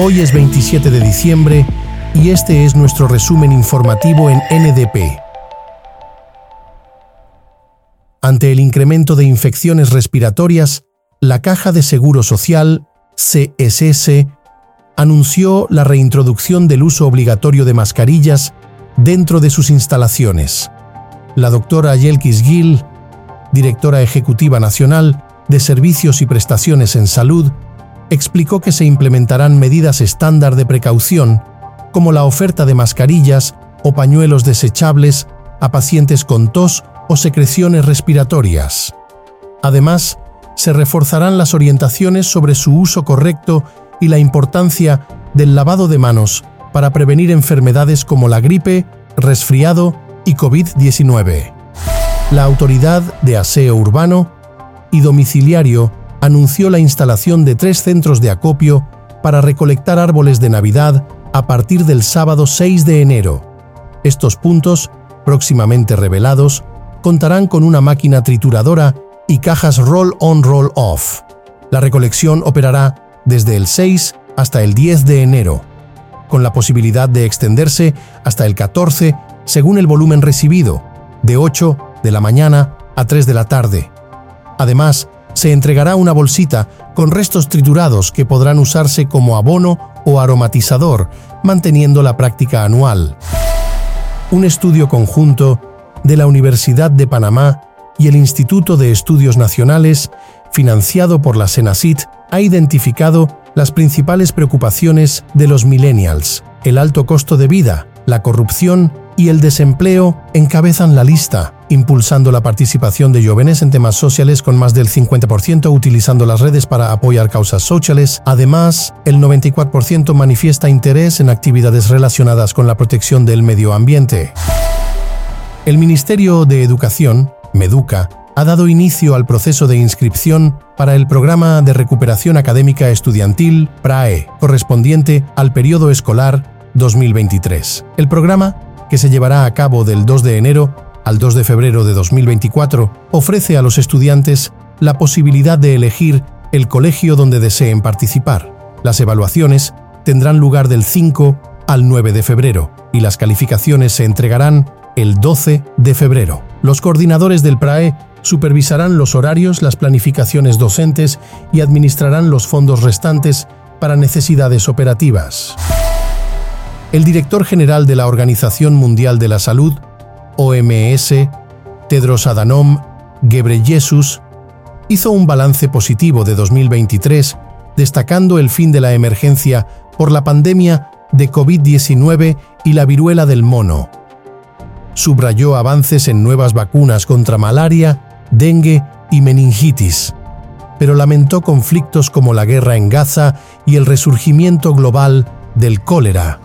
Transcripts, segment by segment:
Hoy es 27 de diciembre y este es nuestro resumen informativo en NDP. Ante el incremento de infecciones respiratorias, la Caja de Seguro Social, CSS, anunció la reintroducción del uso obligatorio de mascarillas dentro de sus instalaciones. La doctora Yelkis Gil, directora ejecutiva nacional de Servicios y Prestaciones en Salud, explicó que se implementarán medidas estándar de precaución, como la oferta de mascarillas o pañuelos desechables a pacientes con tos o secreciones respiratorias. Además, se reforzarán las orientaciones sobre su uso correcto y la importancia del lavado de manos para prevenir enfermedades como la gripe, resfriado y COVID-19. La Autoridad de Aseo Urbano y Domiciliario anunció la instalación de tres centros de acopio para recolectar árboles de Navidad a partir del sábado 6 de enero. Estos puntos, próximamente revelados, contarán con una máquina trituradora y cajas roll-on roll-off. La recolección operará desde el 6 hasta el 10 de enero, con la posibilidad de extenderse hasta el 14 según el volumen recibido, de 8 de la mañana a 3 de la tarde. Además, se entregará una bolsita con restos triturados que podrán usarse como abono o aromatizador, manteniendo la práctica anual. Un estudio conjunto de la Universidad de Panamá y el Instituto de Estudios Nacionales, financiado por la Senacit, ha identificado las principales preocupaciones de los millennials. El alto costo de vida, la corrupción y el desempleo encabezan la lista, impulsando la participación de jóvenes en temas sociales con más del 50% utilizando las redes para apoyar causas sociales. Además, el 94% manifiesta interés en actividades relacionadas con la protección del medio ambiente. El Ministerio de Educación, Meduca, ha dado inicio al proceso de inscripción para el Programa de Recuperación Académica Estudiantil PRAE, correspondiente al periodo escolar 2023. El programa que se llevará a cabo del 2 de enero al 2 de febrero de 2024, ofrece a los estudiantes la posibilidad de elegir el colegio donde deseen participar. Las evaluaciones tendrán lugar del 5 al 9 de febrero y las calificaciones se entregarán el 12 de febrero. Los coordinadores del PRAE supervisarán los horarios, las planificaciones docentes y administrarán los fondos restantes para necesidades operativas. El director general de la Organización Mundial de la Salud, OMS, Tedros Adhanom Ghebreyesus, hizo un balance positivo de 2023, destacando el fin de la emergencia por la pandemia de COVID-19 y la viruela del mono. Subrayó avances en nuevas vacunas contra malaria, dengue y meningitis, pero lamentó conflictos como la guerra en Gaza y el resurgimiento global del cólera.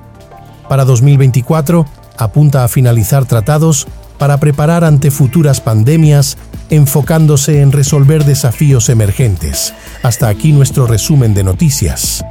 Para 2024, apunta a finalizar tratados para preparar ante futuras pandemias, enfocándose en resolver desafíos emergentes. Hasta aquí nuestro resumen de noticias.